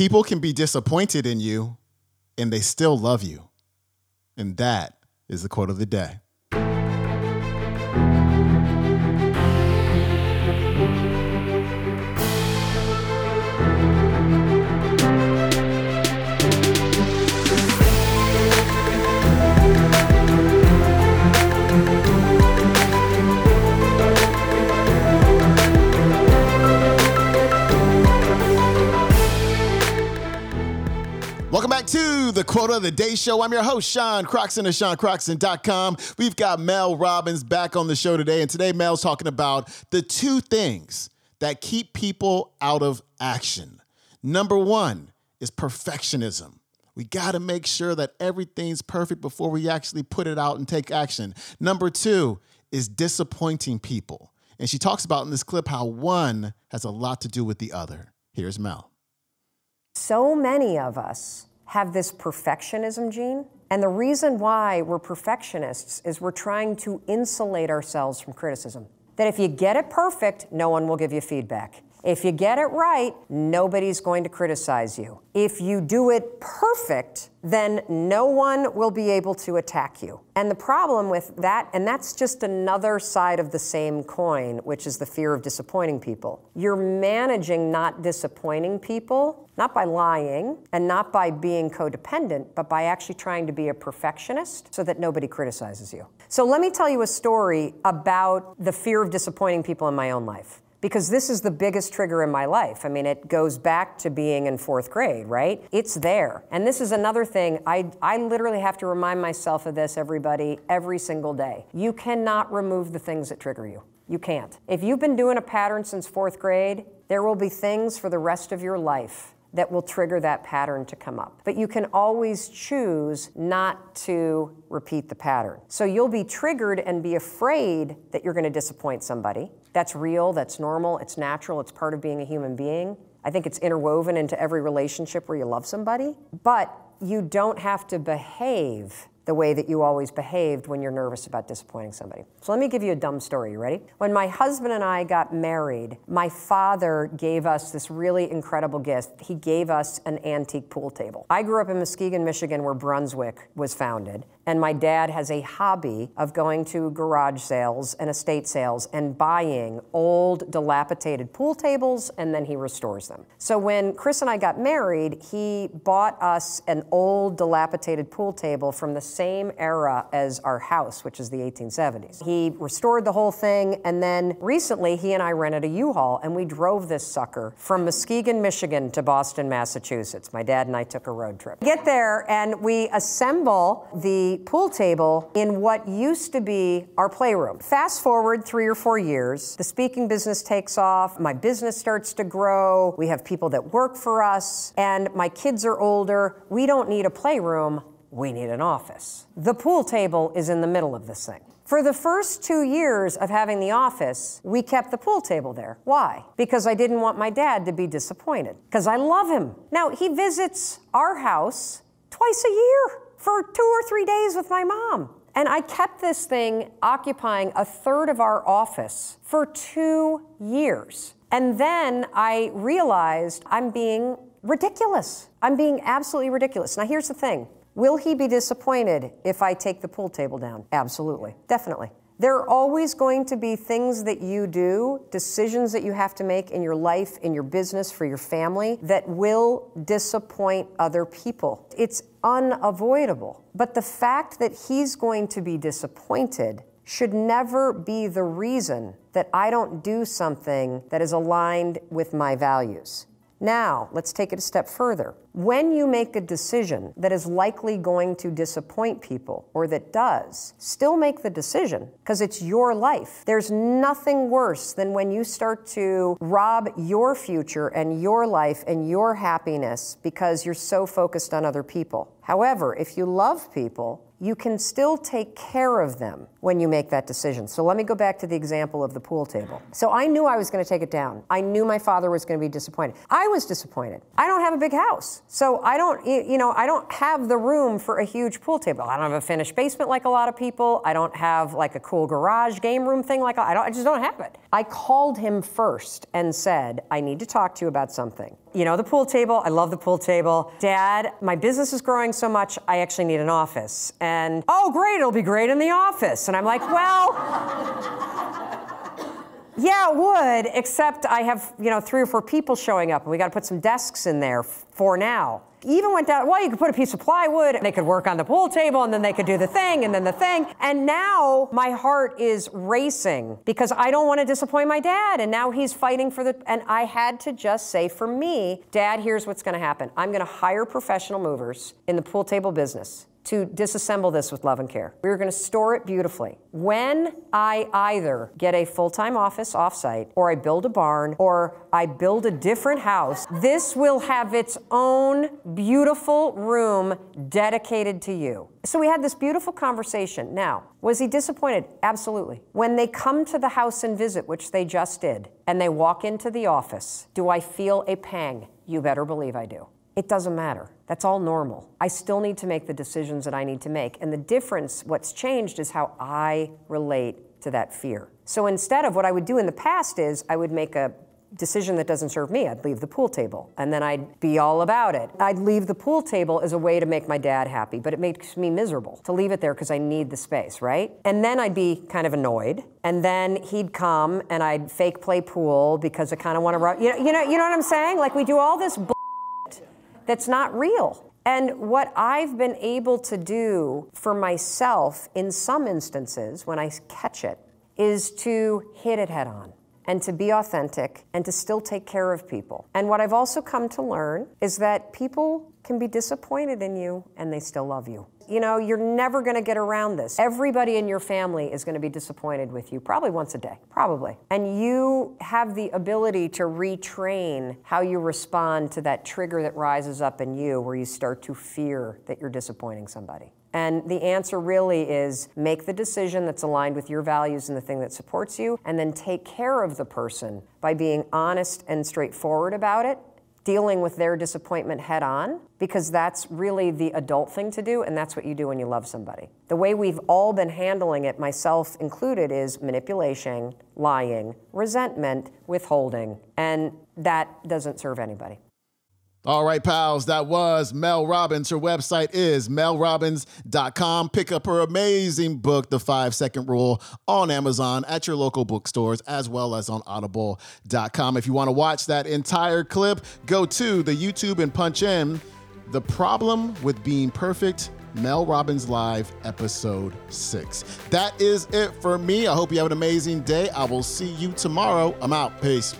People can be disappointed in you and they still love you. And that is the quote of the day. Welcome back to the Quote of the Day Show. I'm your host, Sean Croxton of SeanCroxton.com. We've got Mel Robbins back on the show today, and today Mel's talking about the two things that keep people out of action. Number one is perfectionism. We got to make sure that everything's perfect before we actually put it out and take action. Number two is disappointing people. And she talks about in this clip how one has a lot to do with the other. Here's Mel. So many of us have this perfectionism gene. And the reason why we're perfectionists is we're trying to insulate ourselves from criticism. That if you get it perfect, no one will give you feedback. If you get it right, nobody's going to criticize you. If you do it perfect, then no one will be able to attack you. And the problem with that, and that's just another side of the same coin, which is the fear of disappointing people. You're managing not disappointing people, not by lying and not by being codependent, but by actually trying to be a perfectionist so that nobody criticizes you. So let me tell you a story about the fear of disappointing people in my own life because this is the biggest trigger in my life. I mean, it goes back to being in fourth grade, right? It's there. And this is another thing, I, I literally have to remind myself of this, everybody, every single day. You cannot remove the things that trigger you. You can't. If you've been doing a pattern since fourth grade, there will be things for the rest of your life that will trigger that pattern to come up. But you can always choose not to repeat the pattern. So you'll be triggered and be afraid that you're going to disappoint somebody. That's real, that's normal, it's natural, it's part of being a human being. I think it's interwoven into every relationship where you love somebody. But you don't have to behave the way that you always behaved when you're nervous about disappointing somebody. So let me give you a dumb story. You ready? When my husband and I got married, my father gave us this really incredible gift. He gave us an antique pool table. I grew up in Muskegon, Michigan, where Brunswick was founded. And my dad has a hobby of going to garage sales and estate sales and buying old, dilapidated pool tables, and then he restores them. So when Chris and I got married, he bought us an old, dilapidated pool table from the same era as our house, which is the 1870s. He restored the whole thing, and then recently he and I rented a U-Haul, and we drove this sucker from Muskegon, Michigan to Boston, Massachusetts. My dad and I took a road trip. Get there, and we assemble the pool table in what used to be our playroom. Fast forward three or four years, the speaking business takes off, my business starts to grow, we have people that work for us, and my kids are older. We don't need a playroom, we need an office. The pool table is in the middle of this thing. For the first two years of having the office, we kept the pool table there. Why? Because I didn't want my dad to be disappointed. Because I love him. Now, he visits our house twice a year for two or three days with my mom. And I kept this thing occupying a third of our office for two years. And then I realized I'm being ridiculous. I'm being absolutely ridiculous. Now, here's the thing Will he be disappointed if I take the pool table down? Absolutely, definitely. There are always going to be things that you do, decisions that you have to make in your life, in your business, for your family, that will disappoint other people. It's unavoidable. But the fact that he's going to be disappointed should never be the reason that I don't do something that is aligned with my values. Now, let's take it a step further. When you make a decision that is likely going to disappoint people or that does, still make the decision because it's your life. There's nothing worse than when you start to rob your future and your life and your happiness because you're so focused on other people. However, if you love people, you can still take care of them when you make that decision. So let me go back to the example of the pool table. So I knew I was going to take it down. I knew my father was going to be disappointed. I was disappointed. I don't have a big house. So I don't you know, I don't have the room for a huge pool table. I don't have a finished basement like a lot of people. I don't have like a cool garage game room thing like I don't I just don't have it. I called him first and said, "I need to talk to you about something." You know, the pool table, I love the pool table. Dad, my business is growing so much, I actually need an office. And, oh, great, it'll be great in the office. And I'm like, well, yeah, it would, except I have, you know, three or four people showing up, and we got to put some desks in there for now even went down, well, you could put a piece of plywood, and they could work on the pool table, and then they could do the thing, and then the thing. And now my heart is racing because I don't want to disappoint my dad. And now he's fighting for the, and I had to just say, for me, dad, here's what's going to happen. I'm going to hire professional movers in the pool table business to disassemble this with love and care. We are going to store it beautifully. When I either get a full time office offsite, or I build a barn, or I build a different house, this will have its own beautiful room dedicated to you. So we had this beautiful conversation. Now, was he disappointed? Absolutely. When they come to the house and visit, which they just did, and they walk into the office, do I feel a pang? You better believe I do. It doesn't matter. That's all normal. I still need to make the decisions that I need to make. And the difference, what's changed, is how I relate to that fear. So instead of what I would do in the past is I would make a decision that doesn't serve me, I'd leave the pool table and then I'd be all about it. I'd leave the pool table as a way to make my dad happy, but it makes me miserable to leave it there because I need the space, right? And then I'd be kind of annoyed. And then he'd come and I'd fake play pool because I kind of want to, you know, you know, you know what I'm saying? Like we do all this that's not real. And what I've been able to do for myself in some instances when I catch it is to hit it head on and to be authentic and to still take care of people. And what I've also come to learn is that people can be disappointed in you and they still love you you know, you're never going to get around this. Everybody in your family is going to be disappointed with you, probably once a day, probably. And you have the ability to retrain how you respond to that trigger that rises up in you where you start to fear that you're disappointing somebody. And the answer really is make the decision that's aligned with your values and the thing that supports you, and then take care of the person by being honest and straightforward about it dealing with their disappointment head on because that's really the adult thing to do and that's what you do when you love somebody. The way we've all been handling it, myself included, is manipulation, lying, resentment, withholding, and that doesn't serve anybody. All right, pals, that was Mel Robbins. Her website is melrobbins.com. Pick up her amazing book, The Five Second Rule, on Amazon, at your local bookstores, as well as on audible.com. If you want to watch that entire clip, go to the YouTube and punch in The Problem with Being Perfect. Mel Robbins Live, episode six. That is it for me. I hope you have an amazing day. I will see you tomorrow. I'm out. Peace.